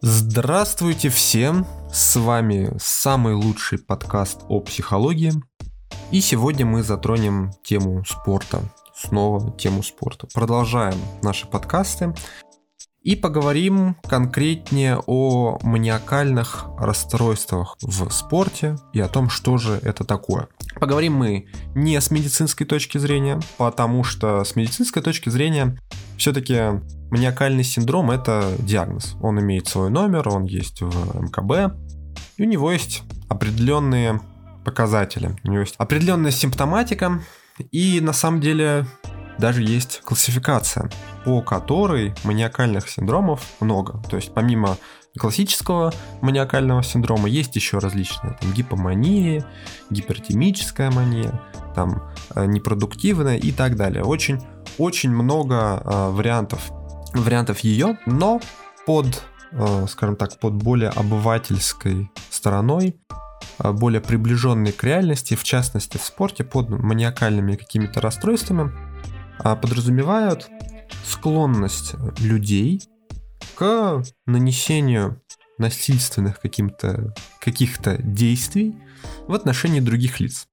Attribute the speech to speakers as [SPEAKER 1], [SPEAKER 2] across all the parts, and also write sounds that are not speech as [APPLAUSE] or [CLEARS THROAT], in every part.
[SPEAKER 1] Здравствуйте всем! С вами самый лучший подкаст о психологии. И сегодня мы затронем тему спорта. Снова тему спорта. Продолжаем наши подкасты. И поговорим конкретнее о маниакальных расстройствах в спорте и о том, что же это такое. Поговорим мы не с медицинской точки зрения, потому что с медицинской точки зрения все-таки маниакальный синдром это диагноз. Он имеет свой номер, он есть в МКБ, и у него есть определенные показатели, у него есть определенная симптоматика, и на самом деле даже есть классификация, по которой маниакальных синдромов много. То есть помимо классического маниакального синдрома есть еще различные там, гипомания, гипертимическая мания, там э, непродуктивная и так далее. Очень, очень много э, вариантов, вариантов ее, но под, э, скажем так, под более обывательской стороной, э, более приближенной к реальности, в частности в спорте, под маниакальными какими-то расстройствами, э, подразумевают склонность людей к нанесению насильственных каким-то каких-то действий в отношении других лиц.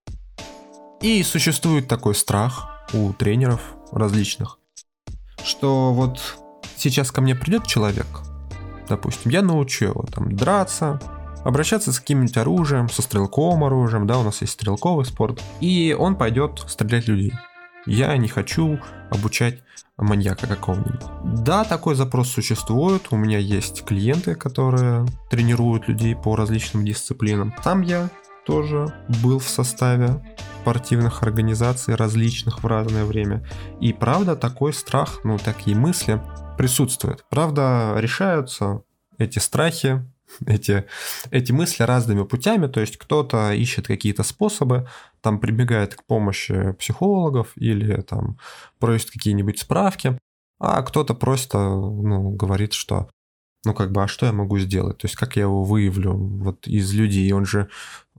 [SPEAKER 1] И существует такой страх у тренеров различных, что вот сейчас ко мне придет человек, допустим, я научу его там драться, обращаться с каким-нибудь оружием, со стрелковым оружием, да, у нас есть стрелковый спорт, и он пойдет стрелять людей. Я не хочу обучать маньяка какого-нибудь. Да, такой запрос существует. У меня есть клиенты, которые тренируют людей по различным дисциплинам. Там я тоже был в составе спортивных организаций различных в разное время. И правда, такой страх, ну такие мысли присутствуют. Правда, решаются эти страхи [LAUGHS] эти, эти мысли разными путями, то есть кто-то ищет какие-то способы, там прибегает к помощи психологов или там просит какие-нибудь справки, а кто-то просто ну, говорит, что ну как бы, а что я могу сделать? То есть как я его выявлю вот из людей? Он же,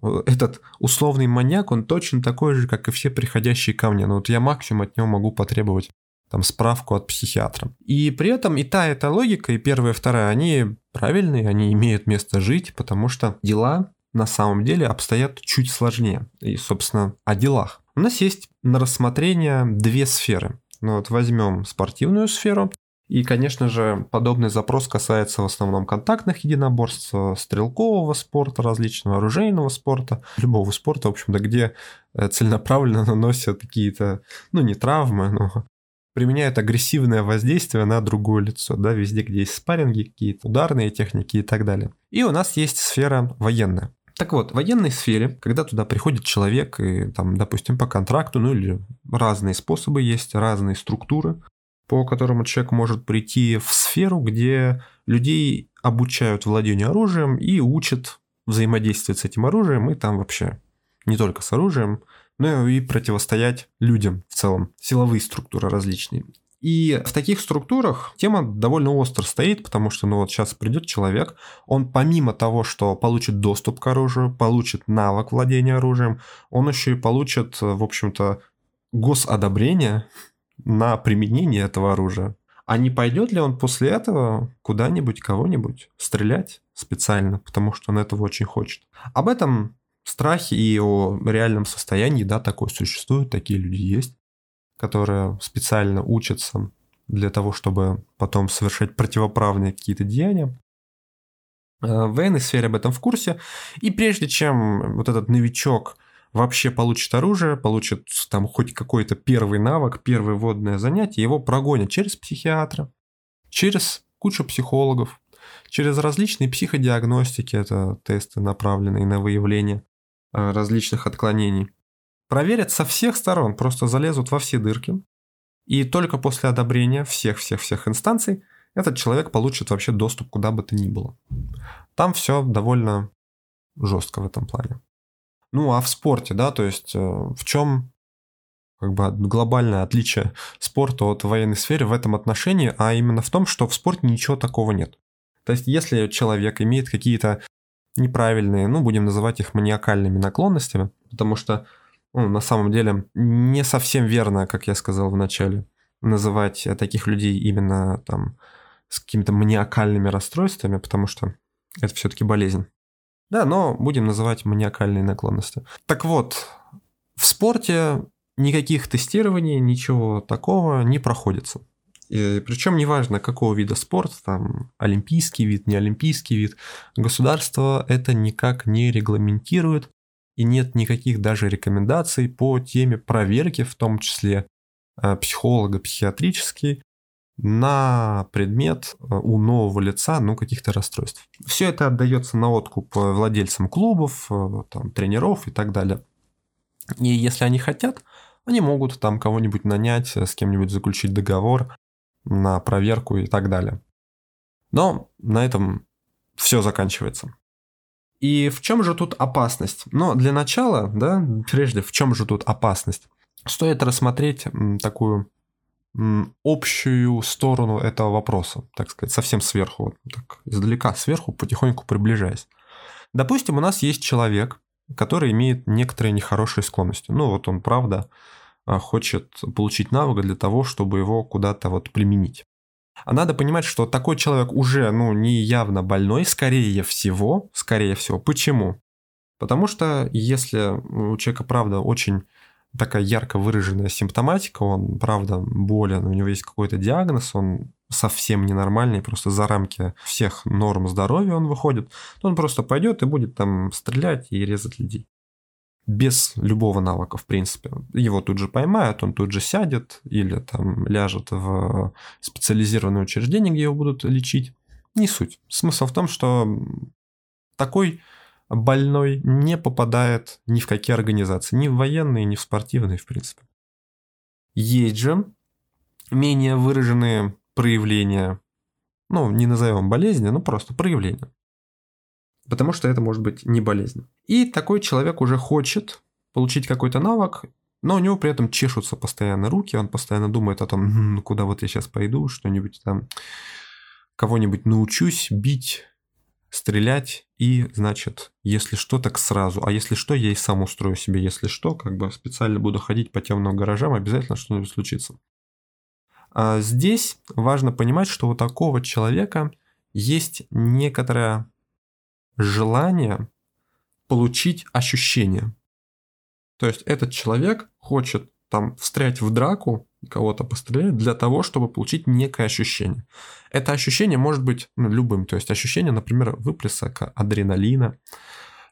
[SPEAKER 1] этот условный маньяк, он точно такой же, как и все приходящие ко мне. Но вот я максимум от него могу потребовать там справку от психиатра. И при этом и та, и та логика, и первая, и вторая, они правильные, они имеют место жить, потому что дела на самом деле обстоят чуть сложнее. И, собственно, о делах. У нас есть на рассмотрение две сферы. Ну вот возьмем спортивную сферу. И, конечно же, подобный запрос касается в основном контактных единоборств, стрелкового спорта, различного оружейного спорта, любого спорта, в общем-то, где э, целенаправленно [LAUGHS] наносят какие-то, ну, не травмы, но применяют агрессивное воздействие на другое лицо, да, везде, где есть спарринги, какие-то ударные техники и так далее. И у нас есть сфера военная. Так вот, в военной сфере, когда туда приходит человек, и там, допустим, по контракту, ну или разные способы есть, разные структуры, по которым человек может прийти в сферу, где людей обучают владению оружием и учат взаимодействовать с этим оружием, и там вообще не только с оружием, ну и противостоять людям в целом, силовые структуры различные. И в таких структурах тема довольно остро стоит, потому что, ну вот сейчас придет человек, он помимо того, что получит доступ к оружию, получит навык владения оружием, он еще и получит, в общем-то, госодобрение на применение этого оружия. А не пойдет ли он после этого куда-нибудь кого-нибудь стрелять специально, потому что он этого очень хочет? Об этом страхе и о реальном состоянии, да, такое существует, такие люди есть, которые специально учатся для того, чтобы потом совершать противоправные какие-то деяния. Э, в военной сфере об этом в курсе. И прежде чем вот этот новичок вообще получит оружие, получит там хоть какой-то первый навык, первое водное занятие, его прогонят через психиатра, через кучу психологов, через различные психодиагностики, это тесты, направленные на выявление Э, различных отклонений. Проверят со всех сторон, просто залезут во все дырки. И только после одобрения всех-всех-всех инстанций этот человек получит вообще доступ куда бы то ни было. Там все довольно жестко в этом плане. Ну а в спорте, да, то есть э, в чем как бы глобальное отличие спорта от военной сферы в этом отношении, а именно в том, что в спорте ничего такого нет. То есть если человек имеет какие-то неправильные, ну, будем называть их маниакальными наклонностями, потому что ну, на самом деле не совсем верно, как я сказал в начале, называть таких людей именно там с какими-то маниакальными расстройствами, потому что это все-таки болезнь. Да, но будем называть маниакальные наклонности. Так вот, в спорте никаких тестирований, ничего такого не проходится. И, причем неважно, какого вида спорта, там олимпийский вид, не олимпийский вид, государство это никак не регламентирует, и нет никаких даже рекомендаций по теме проверки, в том числе э, психолога психиатрический, на предмет э, у нового лица ну, каких-то расстройств. Все это отдается на откуп владельцам клубов, э, там, тренеров и так далее. И если они хотят, они могут там кого-нибудь нанять, с кем-нибудь заключить договор на проверку и так далее. Но на этом все заканчивается. И в чем же тут опасность? Но для начала, да, прежде, в чем же тут опасность? Стоит рассмотреть такую общую сторону этого вопроса, так сказать, совсем сверху, так издалека сверху, потихоньку приближаясь. Допустим, у нас есть человек, который имеет некоторые нехорошие склонности. Ну, вот он, правда, хочет получить навык для того, чтобы его куда-то вот применить. А надо понимать, что такой человек уже, ну, не явно больной, скорее всего, скорее всего. Почему? Потому что если у человека, правда, очень такая ярко выраженная симптоматика, он, правда, болен, у него есть какой-то диагноз, он совсем ненормальный, просто за рамки всех норм здоровья он выходит, то он просто пойдет и будет там стрелять и резать людей. Без любого навыка, в принципе. Его тут же поймают, он тут же сядет или там ляжет в специализированное учреждение, где его будут лечить. Не суть. Смысл в том, что такой больной не попадает ни в какие организации, ни в военные, ни в спортивные, в принципе. Есть же менее выраженные проявления, ну, не назовем болезни, но просто проявления. Потому что это может быть не болезнь. И такой человек уже хочет получить какой-то навык, но у него при этом чешутся постоянно руки, он постоянно думает о том, куда вот я сейчас пойду, что-нибудь там, кого-нибудь научусь бить, стрелять и, значит, если что, так сразу. А если что, я и сам устрою себе, если что, как бы специально буду ходить по темным гаражам, обязательно что-нибудь случится. А здесь важно понимать, что у такого человека есть некоторое желание получить ощущение. То есть этот человек хочет там встрять в драку, кого-то пострелять для того, чтобы получить некое ощущение. Это ощущение может быть ну, любым, то есть ощущение, например, выплеска адреналина,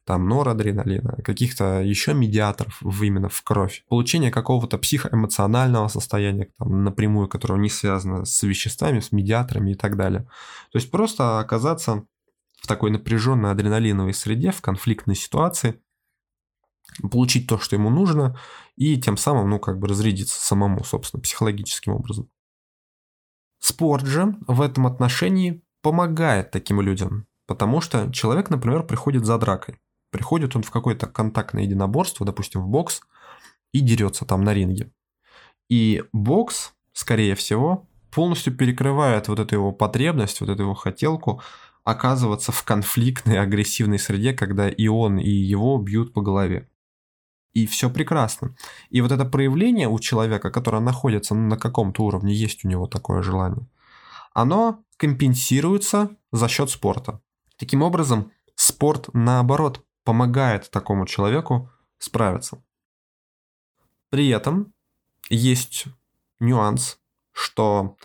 [SPEAKER 1] там норадреналина, каких-то еще медиаторов в, именно в кровь, получение какого-то психоэмоционального состояния, там, напрямую, которое не связано с веществами, с медиаторами и так далее. То есть просто оказаться в такой напряженной адреналиновой среде, в конфликтной ситуации, получить то, что ему нужно, и тем самым, ну, как бы разрядиться самому, собственно, психологическим образом. Спорт же в этом отношении помогает таким людям, потому что человек, например, приходит за дракой. Приходит он в какое-то контактное единоборство, допустим, в бокс, и дерется там на ринге. И бокс, скорее всего, полностью перекрывает вот эту его потребность, вот эту его хотелку оказываться в конфликтной, агрессивной среде, когда и он, и его бьют по голове и все прекрасно. И вот это проявление у человека, которое находится на каком-то уровне, есть у него такое желание, оно компенсируется за счет спорта. Таким образом, спорт, наоборот, помогает такому человеку справиться. При этом есть нюанс, что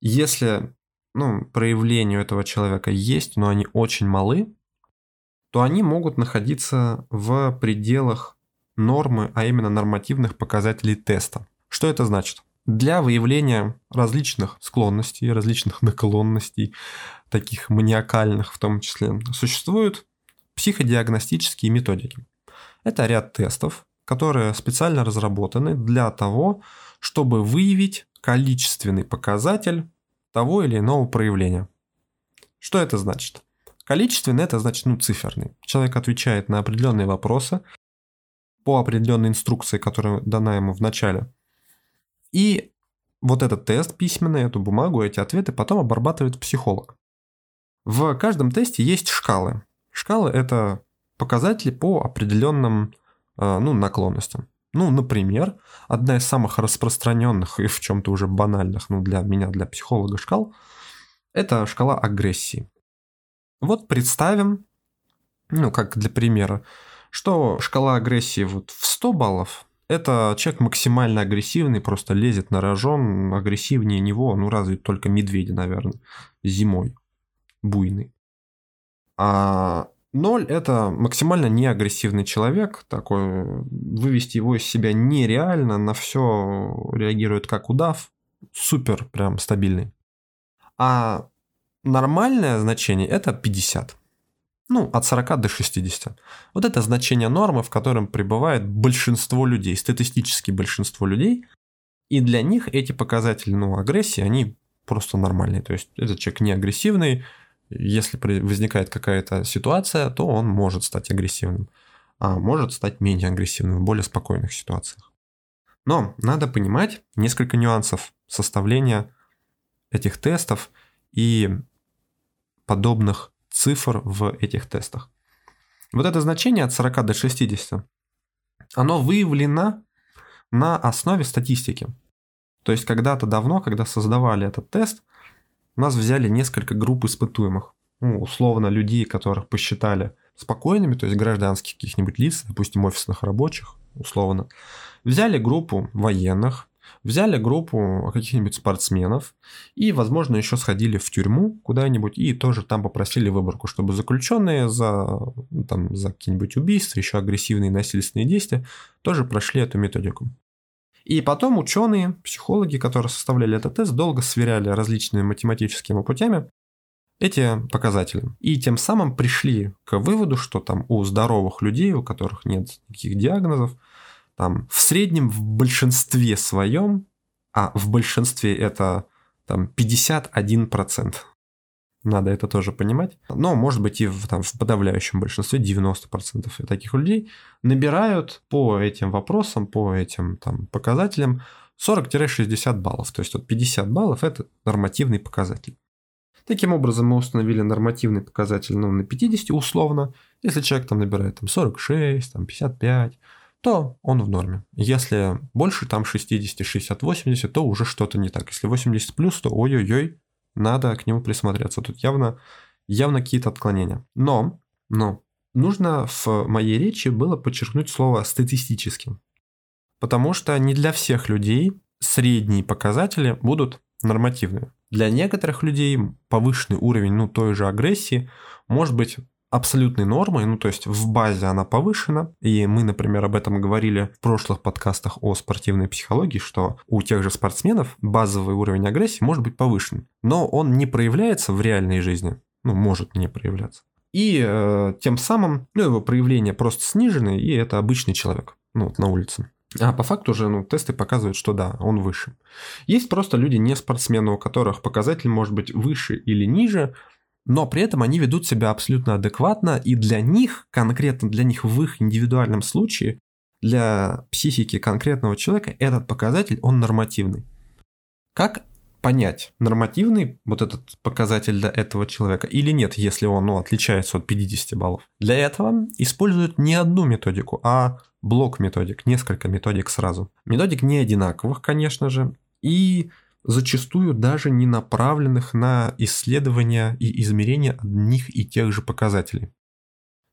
[SPEAKER 1] если ну, проявления у этого человека есть, но они очень малы, то они могут находиться в пределах нормы, а именно нормативных показателей теста. Что это значит? Для выявления различных склонностей, различных наклонностей, таких маниакальных в том числе, существуют психодиагностические методики. Это ряд тестов, которые специально разработаны для того, чтобы выявить количественный показатель того или иного проявления. Что это значит? Количественный – это значит ну, циферный. Человек отвечает на определенные вопросы, по определенной инструкции, которая дана ему в начале. И вот этот тест письменный, эту бумагу, эти ответы потом обрабатывает психолог. В каждом тесте есть шкалы. Шкалы – это показатели по определенным э, ну, наклонностям. Ну, например, одна из самых распространенных и в чем-то уже банальных, ну, для меня, для психолога шкал, Это шкала агрессии. Вот представим, ну, как для примера, что шкала агрессии вот в 100 баллов, это человек максимально агрессивный, просто лезет на рожон, агрессивнее него, ну разве только медведи, наверное, зимой, буйный. А ноль это максимально неагрессивный человек, такой, вывести его из себя нереально, на все реагирует как удав, супер прям стабильный. А нормальное значение это 50 ну, от 40 до 60. Вот это значение нормы, в котором пребывает большинство людей, статистически большинство людей, и для них эти показатели, ну, агрессии, они просто нормальные. То есть этот человек не агрессивный, если возникает какая-то ситуация, то он может стать агрессивным, а может стать менее агрессивным в более спокойных ситуациях. Но надо понимать несколько нюансов составления этих тестов и подобных цифр в этих тестах. Вот это значение от 40 до 60, оно выявлено на основе статистики. То есть когда-то давно, когда создавали этот тест, у нас взяли несколько групп испытуемых. Ну, условно, людей, которых посчитали спокойными, то есть гражданских каких-нибудь лиц, допустим, офисных рабочих, условно. Взяли группу военных, Взяли группу каких-нибудь спортсменов и, возможно, еще сходили в тюрьму куда-нибудь и тоже там попросили выборку, чтобы заключенные за, там, за какие-нибудь убийства, еще агрессивные насильственные действия тоже прошли эту методику. И потом ученые, психологи, которые составляли этот тест, долго сверяли различными математическими путями эти показатели. И тем самым пришли к выводу, что там у здоровых людей, у которых нет никаких диагнозов, там в среднем в большинстве своем, а в большинстве это там 51%. Надо это тоже понимать. Но, может быть, и в, там, в подавляющем большинстве, 90% таких людей, набирают по этим вопросам, по этим там, показателям 40-60 баллов. То есть вот 50 баллов – это нормативный показатель. Таким образом, мы установили нормативный показатель ну, на 50 условно. Если человек там набирает там, 46, там, 55, то он в норме. Если больше там 60, 60, 80, то уже что-то не так. Если 80 плюс, то ой-ой-ой, надо к нему присмотреться. Тут явно, явно какие-то отклонения. Но, но, нужно в моей речи было подчеркнуть слово статистическим. Потому что не для всех людей средние показатели будут нормативными. Для некоторых людей повышенный уровень ну, той же агрессии может быть абсолютной нормой, ну то есть в базе она повышена, и мы, например, об этом говорили в прошлых подкастах о спортивной психологии, что у тех же спортсменов базовый уровень агрессии может быть повышен, но он не проявляется в реальной жизни, ну может не проявляться. И э, тем самым ну, его проявления просто снижены, и это обычный человек, ну вот на улице. А по факту уже ну, тесты показывают, что да, он выше. Есть просто люди не спортсмены, у которых показатель может быть выше или ниже, но при этом они ведут себя абсолютно адекватно, и для них, конкретно для них в их индивидуальном случае, для психики конкретного человека этот показатель, он нормативный. Как понять, нормативный вот этот показатель для этого человека или нет, если он ну, отличается от 50 баллов. Для этого используют не одну методику, а блок методик, несколько методик сразу. Методик не одинаковых, конечно же, и зачастую даже не направленных на исследование и измерение одних и тех же показателей.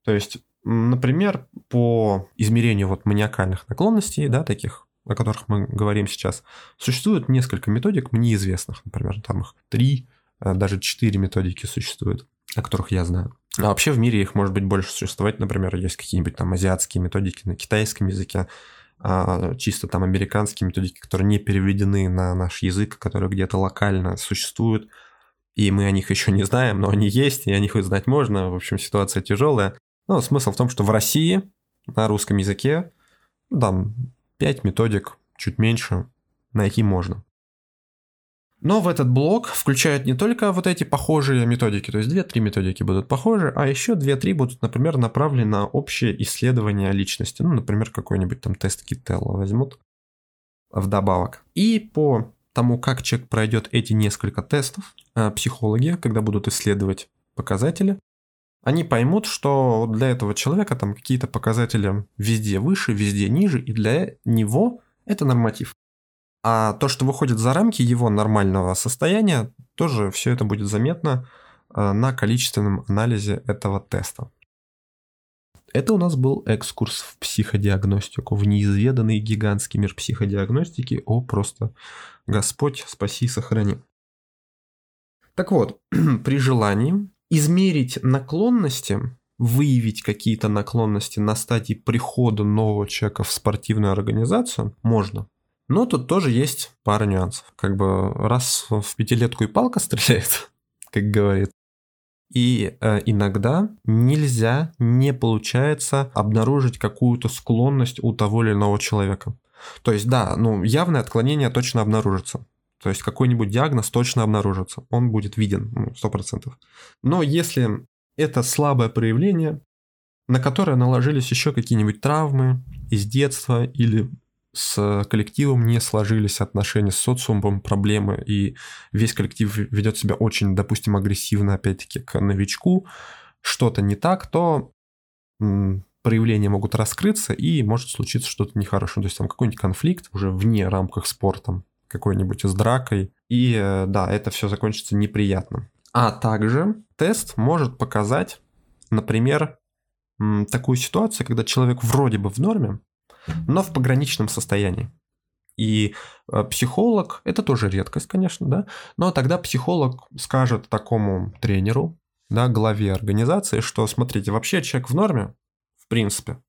[SPEAKER 1] То есть, например, по измерению вот маниакальных наклонностей, да, таких, о которых мы говорим сейчас, существует несколько методик мне известных, например, там их три, э, даже четыре методики существуют, о которых я знаю. А вообще в мире их может быть больше существовать, например, есть какие-нибудь там азиатские методики на китайском языке, а, чисто там американские методики, которые не переведены на наш язык, которые где-то локально существуют, и мы о них еще не знаем, но они есть, и о них знать можно. В общем, ситуация тяжелая. Но смысл в том, что в России на русском языке ну, там 5 методик, чуть меньше, найти можно. Но в этот блок включают не только вот эти похожие методики, то есть 2-3 методики будут похожи, а еще 2-3 будут, например, направлены на общее исследование личности. Ну, например, какой-нибудь там тест Кителла возьмут вдобавок. И по тому, как человек пройдет эти несколько тестов, э, психологи, когда будут исследовать показатели, они поймут, что для этого человека там какие-то показатели везде выше, везде ниже, и для него это норматив. А то, что выходит за рамки его нормального состояния, тоже все это будет заметно э, на количественном анализе этого теста. Это у нас был экскурс в психодиагностику, в неизведанный гигантский мир психодиагностики. О, просто Господь, спаси и сохрани. Так вот, [CLEARS THROAT] при желании измерить наклонности, выявить какие-то наклонности на стадии прихода нового человека в спортивную организацию можно. Но тут тоже есть пара нюансов. Как бы раз в пятилетку и палка стреляет, [LAUGHS] как говорит, и э, иногда нельзя, не получается обнаружить какую-то склонность у того или иного человека. То есть, да, ну, явное отклонение точно обнаружится. То есть какой-нибудь диагноз точно обнаружится. Он будет виден, ну, 100%. Но если это слабое проявление, на которое наложились еще какие-нибудь травмы из детства или с коллективом не сложились отношения с социумом, проблемы, и весь коллектив ведет себя очень, допустим, агрессивно, опять-таки, к новичку, что-то не так, то проявления могут раскрыться, и может случиться что-то нехорошее. То есть там какой-нибудь конфликт уже вне рамках спорта, какой-нибудь с дракой, и э, да, это все закончится неприятно. А также тест может показать, например, такую ситуацию, когда человек вроде бы в норме, но в пограничном состоянии. И э, психолог, это тоже редкость, конечно, да, но тогда психолог скажет такому тренеру, да, главе организации, что, смотрите, вообще человек в норме, в принципе,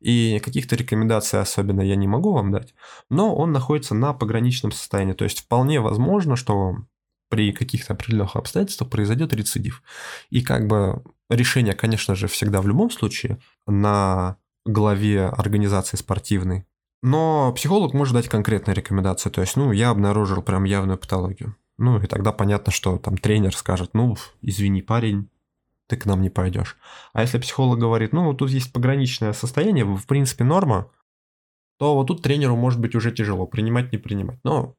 [SPEAKER 1] и каких-то рекомендаций особенно я не могу вам дать, но он находится на пограничном состоянии, то есть вполне возможно, что при каких-то определенных обстоятельствах произойдет рецидив. И как бы решение, конечно же, всегда в любом случае на главе организации спортивной. Но психолог может дать конкретные рекомендации. То есть, ну, я обнаружил прям явную патологию. Ну, и тогда понятно, что там тренер скажет, ну, извини, парень, ты к нам не пойдешь. А если психолог говорит, ну, тут есть пограничное состояние, в принципе, норма, то вот тут тренеру может быть уже тяжело, принимать, не принимать. Но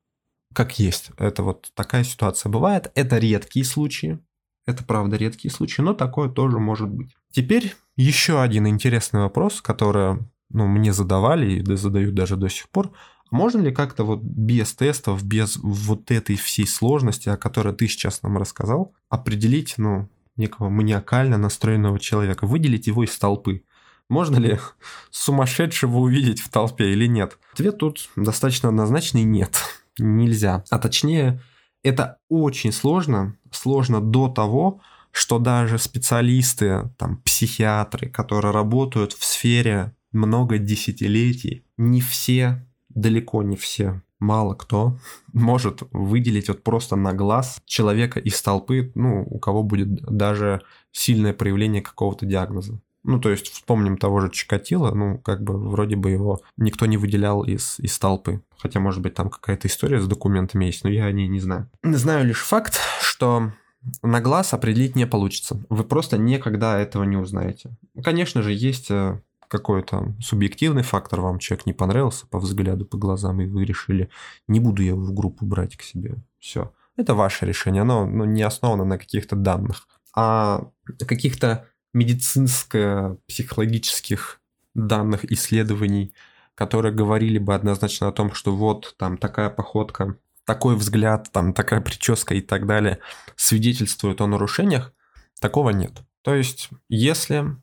[SPEAKER 1] как есть, это вот такая ситуация бывает. Это редкие случаи, это правда редкие случаи, но такое тоже может быть. Теперь еще один интересный вопрос, который ну, мне задавали и задают даже до сих пор. Можно ли как-то вот без тестов, без вот этой всей сложности, о которой ты сейчас нам рассказал, определить, ну, некого маниакально настроенного человека, выделить его из толпы? Можно ли [LAUGHS] сумасшедшего увидеть в толпе или нет? Ответ тут достаточно однозначный – нет, [LAUGHS] нельзя. А точнее, это очень сложно, сложно до того, что даже специалисты, там, психиатры, которые работают в сфере много десятилетий, не все, далеко не все, мало кто [LAUGHS] может выделить вот просто на глаз человека из толпы, ну, у кого будет даже сильное проявление какого-то диагноза. Ну, то есть вспомним того же Чикатило, ну, как бы вроде бы его никто не выделял из, из толпы. Хотя, может быть, там какая-то история с документами есть, но я о ней не знаю. Знаю лишь факт, что на глаз определить не получится. Вы просто никогда этого не узнаете. Конечно же, есть э, какой-то субъективный фактор, вам человек не понравился по взгляду, по глазам, и вы решили, не буду я его в группу брать к себе. Все. Это ваше решение, оно ну, не основано на каких-то данных. А каких-то медицинско-психологических данных, исследований, которые говорили бы однозначно о том, что вот там такая походка, такой взгляд, там такая прическа и так далее свидетельствуют о нарушениях, такого нет. То есть, если,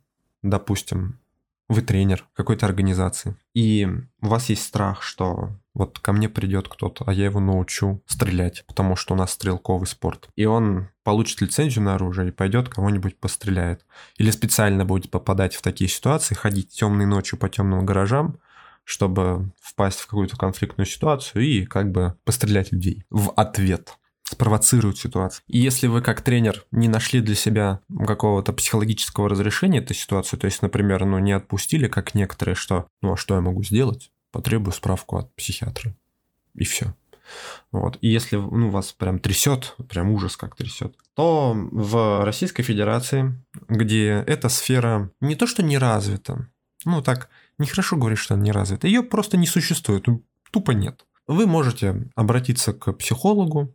[SPEAKER 1] допустим, вы тренер какой-то организации, и у вас есть страх, что вот ко мне придет кто-то, а я его научу стрелять, потому что у нас стрелковый спорт. И он получит лицензию на оружие и пойдет кого-нибудь постреляет. Или специально будет попадать в такие ситуации, ходить темной ночью по темным гаражам, чтобы впасть в какую-то конфликтную ситуацию и как бы пострелять людей в ответ спровоцируют ситуацию. И если вы как тренер не нашли для себя какого-то психологического разрешения этой ситуации, то есть, например, ну не отпустили, как некоторые, что, ну а что я могу сделать? Потребую справку от психиатра. И все. Вот. И если ну, вас прям трясет, прям ужас как трясет, то в Российской Федерации, где эта сфера не то что не развита, ну так, нехорошо говорить, что она не развита, ее просто не существует, ну, тупо нет. Вы можете обратиться к психологу,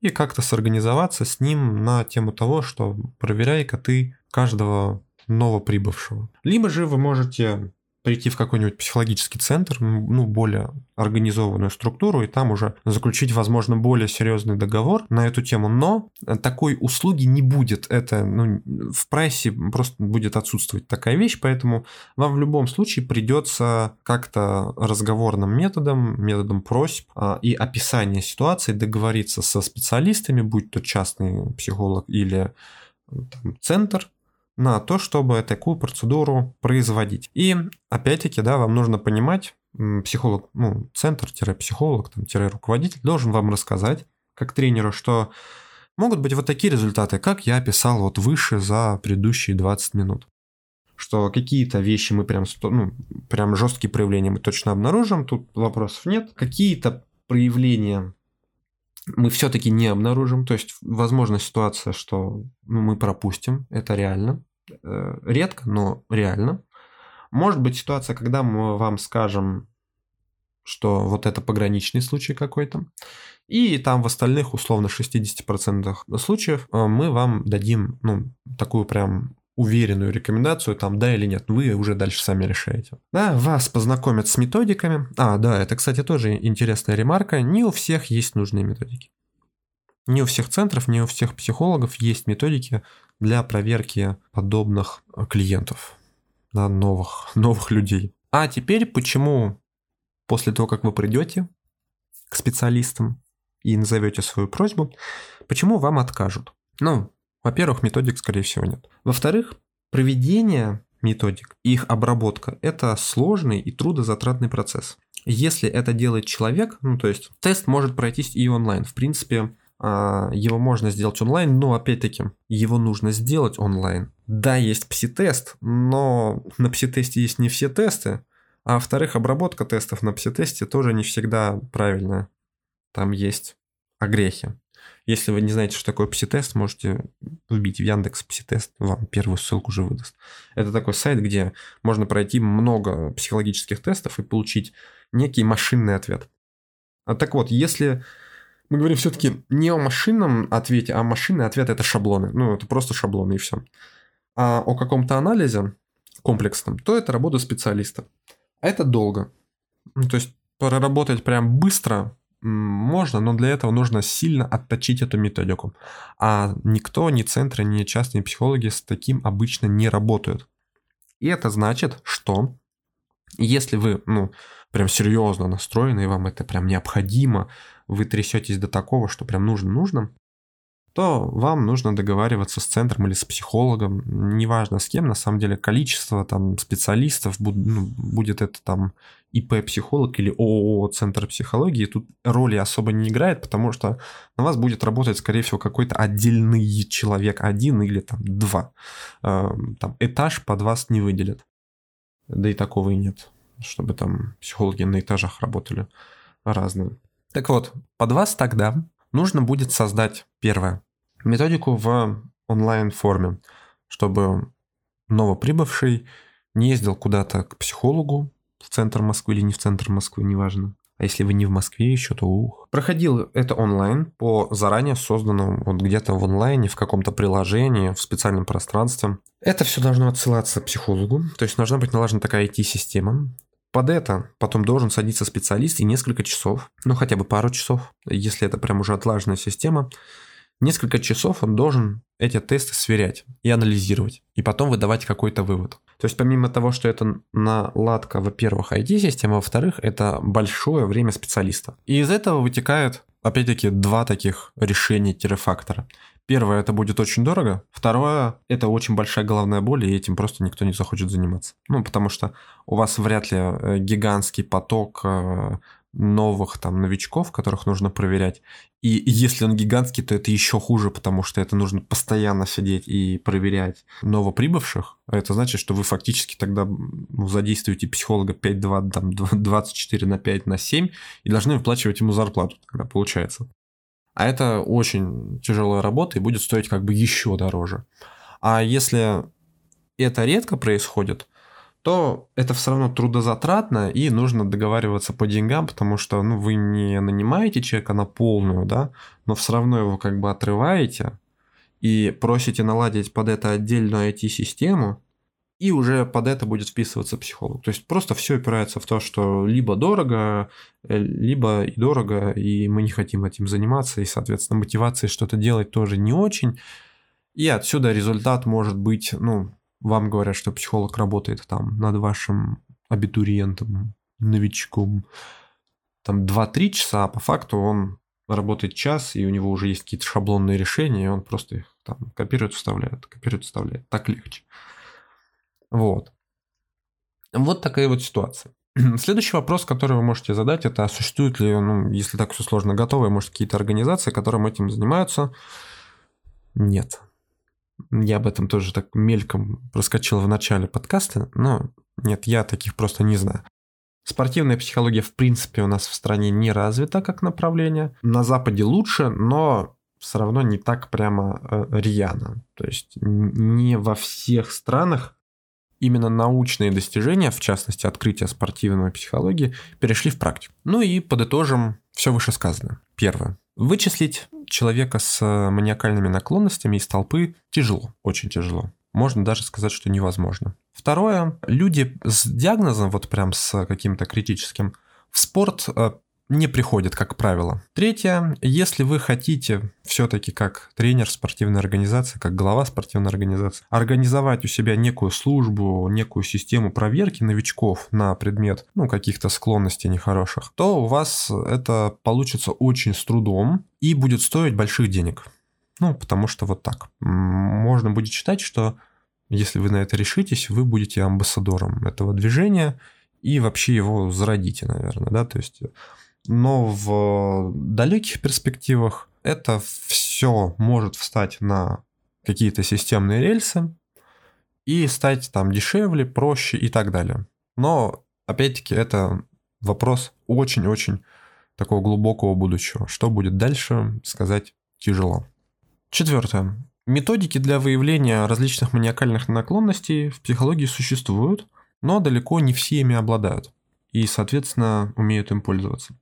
[SPEAKER 1] и как-то сорганизоваться с ним на тему того, что проверяй-ка ты каждого новоприбывшего. Либо же вы можете прийти в какой-нибудь психологический центр, ну, более организованную структуру, и там уже заключить, возможно, более серьезный договор на эту тему. Но такой услуги не будет. Это ну, в прайсе просто будет отсутствовать такая вещь, поэтому вам в любом случае придется как-то разговорным методом, методом просьб а, и описания ситуации договориться со специалистами, будь то частный психолог или там, центр, на то, чтобы такую процедуру производить. И опять-таки, да, вам нужно понимать, психолог, ну, центр-психолог, там, руководитель должен вам рассказать, как тренеру, что могут быть вот такие результаты, как я описал вот выше за предыдущие 20 минут. Что какие-то вещи мы прям, ну, прям жесткие проявления мы точно обнаружим, тут вопросов нет. Какие-то проявления мы все-таки не обнаружим. То есть, возможна ситуация, что ну, мы пропустим, это реально. Э, редко, но реально. Может быть ситуация, когда мы вам скажем, что вот это пограничный случай какой-то, и там в остальных, условно, 60% случаев э, мы вам дадим, ну, такую прям уверенную рекомендацию, там, да или нет, вы уже дальше сами решаете. Да, вас познакомят с методиками. А, да, это, кстати, тоже интересная ремарка. Не у всех есть нужные методики. Не у всех центров, не у всех психологов есть методики для проверки подобных э, клиентов, да, новых, [LAUGHS] новых людей. А теперь почему после того, как вы придете к специалистам и назовете свою просьбу, почему вам откажут? Ну, во-первых, методик, скорее всего, нет. Во-вторых, проведение методик их обработка – это сложный и трудозатратный процесс. Если это делает человек, ну то есть тест может пройтись и онлайн. В принципе, его можно сделать онлайн, но опять-таки его нужно сделать онлайн. Да, есть пси-тест, но на пси-тесте есть не все тесты, а во-вторых, обработка тестов на пси-тесте тоже не всегда правильная. Там есть огрехи. Если вы не знаете, что такое пси-тест, можете вбить в Яндекс пси-тест, вам первую ссылку уже выдаст. Это такой сайт, где можно пройти много психологических тестов и получить некий машинный ответ. А так вот, если мы говорим все-таки не о машинном ответе, а машинный ответ это шаблоны. Ну, это просто шаблоны и все. А о каком-то анализе комплексном, то это работа специалиста. Это долго. Ну, то есть проработать прям быстро можно, но для этого нужно сильно отточить эту методику. А никто, ни центры, ни частные психологи с таким обычно не работают. И это значит, что если вы, ну, прям серьезно настроены, и вам это прям необходимо, вы трясетесь до такого, что прям нужно-нужно, то вам нужно договариваться с центром или с психологом, неважно с кем, на самом деле количество там специалистов, ну, будет это там ИП-психолог или ООО Центр психологии, тут роли особо не играет, потому что на вас будет работать, скорее всего, какой-то отдельный человек, один или там два. Эм, там этаж под вас не выделят. Да и такого и нет, чтобы там психологи на этажах работали разные. Так вот, под вас тогда нужно будет создать первое методику в онлайн-форме, чтобы новоприбывший не ездил куда-то к психологу в центр Москвы или не в центр Москвы, неважно. А если вы не в Москве еще, то ух. Проходил это онлайн по заранее созданному вот где-то в онлайне, в каком-то приложении, в специальном пространстве. Это все должно отсылаться психологу, то есть должна быть налажена такая IT-система, под это потом должен садиться специалист и несколько часов, ну хотя бы пару часов, если это прям уже отлаженная система, несколько часов он должен эти тесты сверять и анализировать, и потом выдавать какой-то вывод. То есть помимо того, что это наладка, во-первых, IT-системы, во-вторых, это большое время специалиста. И из этого вытекает, опять-таки, два таких решения-фактора. Первое, это будет очень дорого. Второе, это очень большая головная боль, и этим просто никто не захочет заниматься. Ну, потому что у вас вряд ли э, гигантский поток э, новых там новичков, которых нужно проверять. И если он гигантский, то это еще хуже, потому что это нужно постоянно сидеть и проверять новоприбывших. А это значит, что вы фактически тогда задействуете психолога 5-2, там, 24 на 5 на 7 и должны выплачивать ему зарплату тогда получается. А это очень тяжелая работа и будет стоить как бы еще дороже. А если это редко происходит, то это все равно трудозатратно и нужно договариваться по деньгам, потому что ну, вы не нанимаете человека на полную, да, но все равно его как бы отрываете и просите наладить под это отдельную IT-систему, и уже под это будет вписываться психолог. То есть просто все опирается в то, что либо дорого, э, либо и дорого, и мы не хотим этим заниматься, и, соответственно, мотивации что-то делать тоже не очень. И отсюда результат может быть, ну, вам говорят, что психолог работает там над вашим абитуриентом, новичком, там 2-3 часа, а по факту он работает час, и у него уже есть какие-то шаблонные решения, и он просто их там копирует, вставляет, копирует, вставляет. Так легче. Вот. Вот такая вот ситуация. [CLEARS THROAT] Следующий вопрос, который вы можете задать, это существуют ли, ну, если так все сложно, готовые, может, какие-то организации, которым этим занимаются? Нет. Я об этом тоже так мельком проскочил в начале подкаста, но нет, я таких просто не знаю. Спортивная психология, в принципе, у нас в стране не развита как направление. На Западе лучше, но все равно не так прямо э, рьяно. То есть не во всех странах именно научные достижения, в частности открытие спортивной психологии, перешли в практику. Ну и подытожим все вышесказанное. Первое. Вычислить человека с маниакальными наклонностями из толпы тяжело, очень тяжело. Можно даже сказать, что невозможно. Второе. Люди с диагнозом, вот прям с каким-то критическим, в спорт э, не приходит, как правило. Третье, если вы хотите все-таки как тренер спортивной организации, как глава спортивной организации, организовать у себя некую службу, некую систему проверки новичков на предмет ну, каких-то склонностей нехороших, то у вас это получится очень с трудом и будет стоить больших денег. Ну, потому что вот так. Можно будет считать, что если вы на это решитесь, вы будете амбассадором этого движения и вообще его зародите, наверное, да, то есть но в далеких перспективах это все может встать на какие-то системные рельсы и стать там дешевле, проще и так далее. Но, опять-таки, это вопрос очень-очень такого глубокого будущего. Что будет дальше, сказать тяжело. Четвертое. Методики для выявления различных маниакальных наклонностей в психологии существуют, но далеко не все ими обладают и, соответственно, умеют им пользоваться.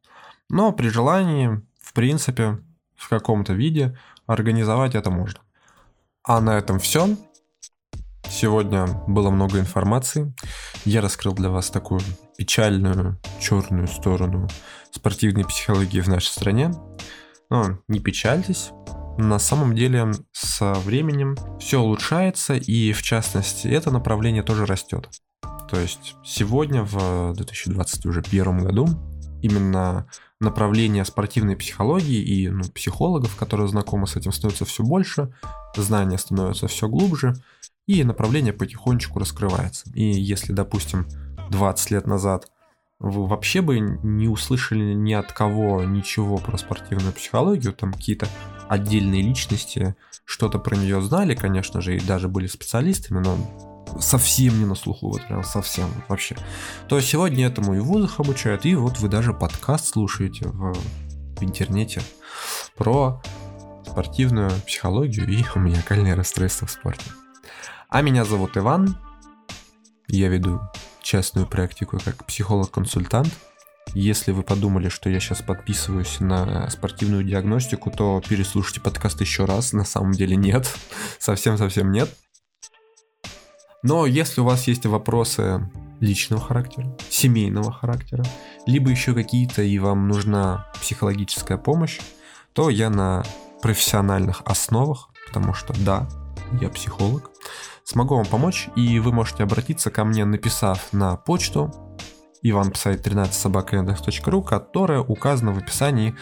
[SPEAKER 1] Но при желании, в принципе, в каком-то виде организовать это можно. А на этом все. Сегодня было много информации. Я раскрыл для вас такую печальную, черную сторону спортивной психологии в нашей стране. Но не печальтесь, на самом деле со временем все улучшается, и в частности это направление тоже растет. То есть сегодня, в 2021 году, именно направление спортивной психологии и ну, психологов, которые знакомы с этим, становится все больше, знания становятся все глубже, и направление потихонечку раскрывается. И если, допустим, 20 лет назад вы вообще бы не услышали ни от кого ничего про спортивную психологию, там какие-то отдельные личности что-то про нее знали, конечно же, и даже были специалистами, но совсем не на слуху, вот прям совсем вообще, то сегодня этому и вузах обучают, и вот вы даже подкаст слушаете в, в интернете про спортивную психологию и [LAUGHS] маниакальные расстройства в спорте. А меня зовут Иван, я веду частную практику как психолог-консультант. Если вы подумали, что я сейчас подписываюсь на спортивную диагностику, то переслушайте подкаст еще раз. На самом деле нет. [LAUGHS] Совсем-совсем нет. Но если у вас есть вопросы личного характера, семейного характера, либо еще какие-то и вам нужна психологическая помощь, то я на профессиональных основах, потому что да, я психолог, смогу вам помочь, и вы можете обратиться ко мне, написав на почту ivanpsite13собакаиндекс.ру, которая указана в описании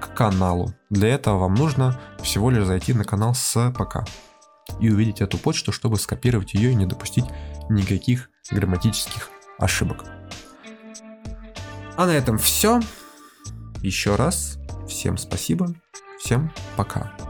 [SPEAKER 1] к каналу. Для этого вам нужно всего лишь зайти на канал с ПК и увидеть эту почту, чтобы скопировать ее и не допустить никаких грамматических ошибок. А на этом все. Еще раз всем спасибо, всем пока.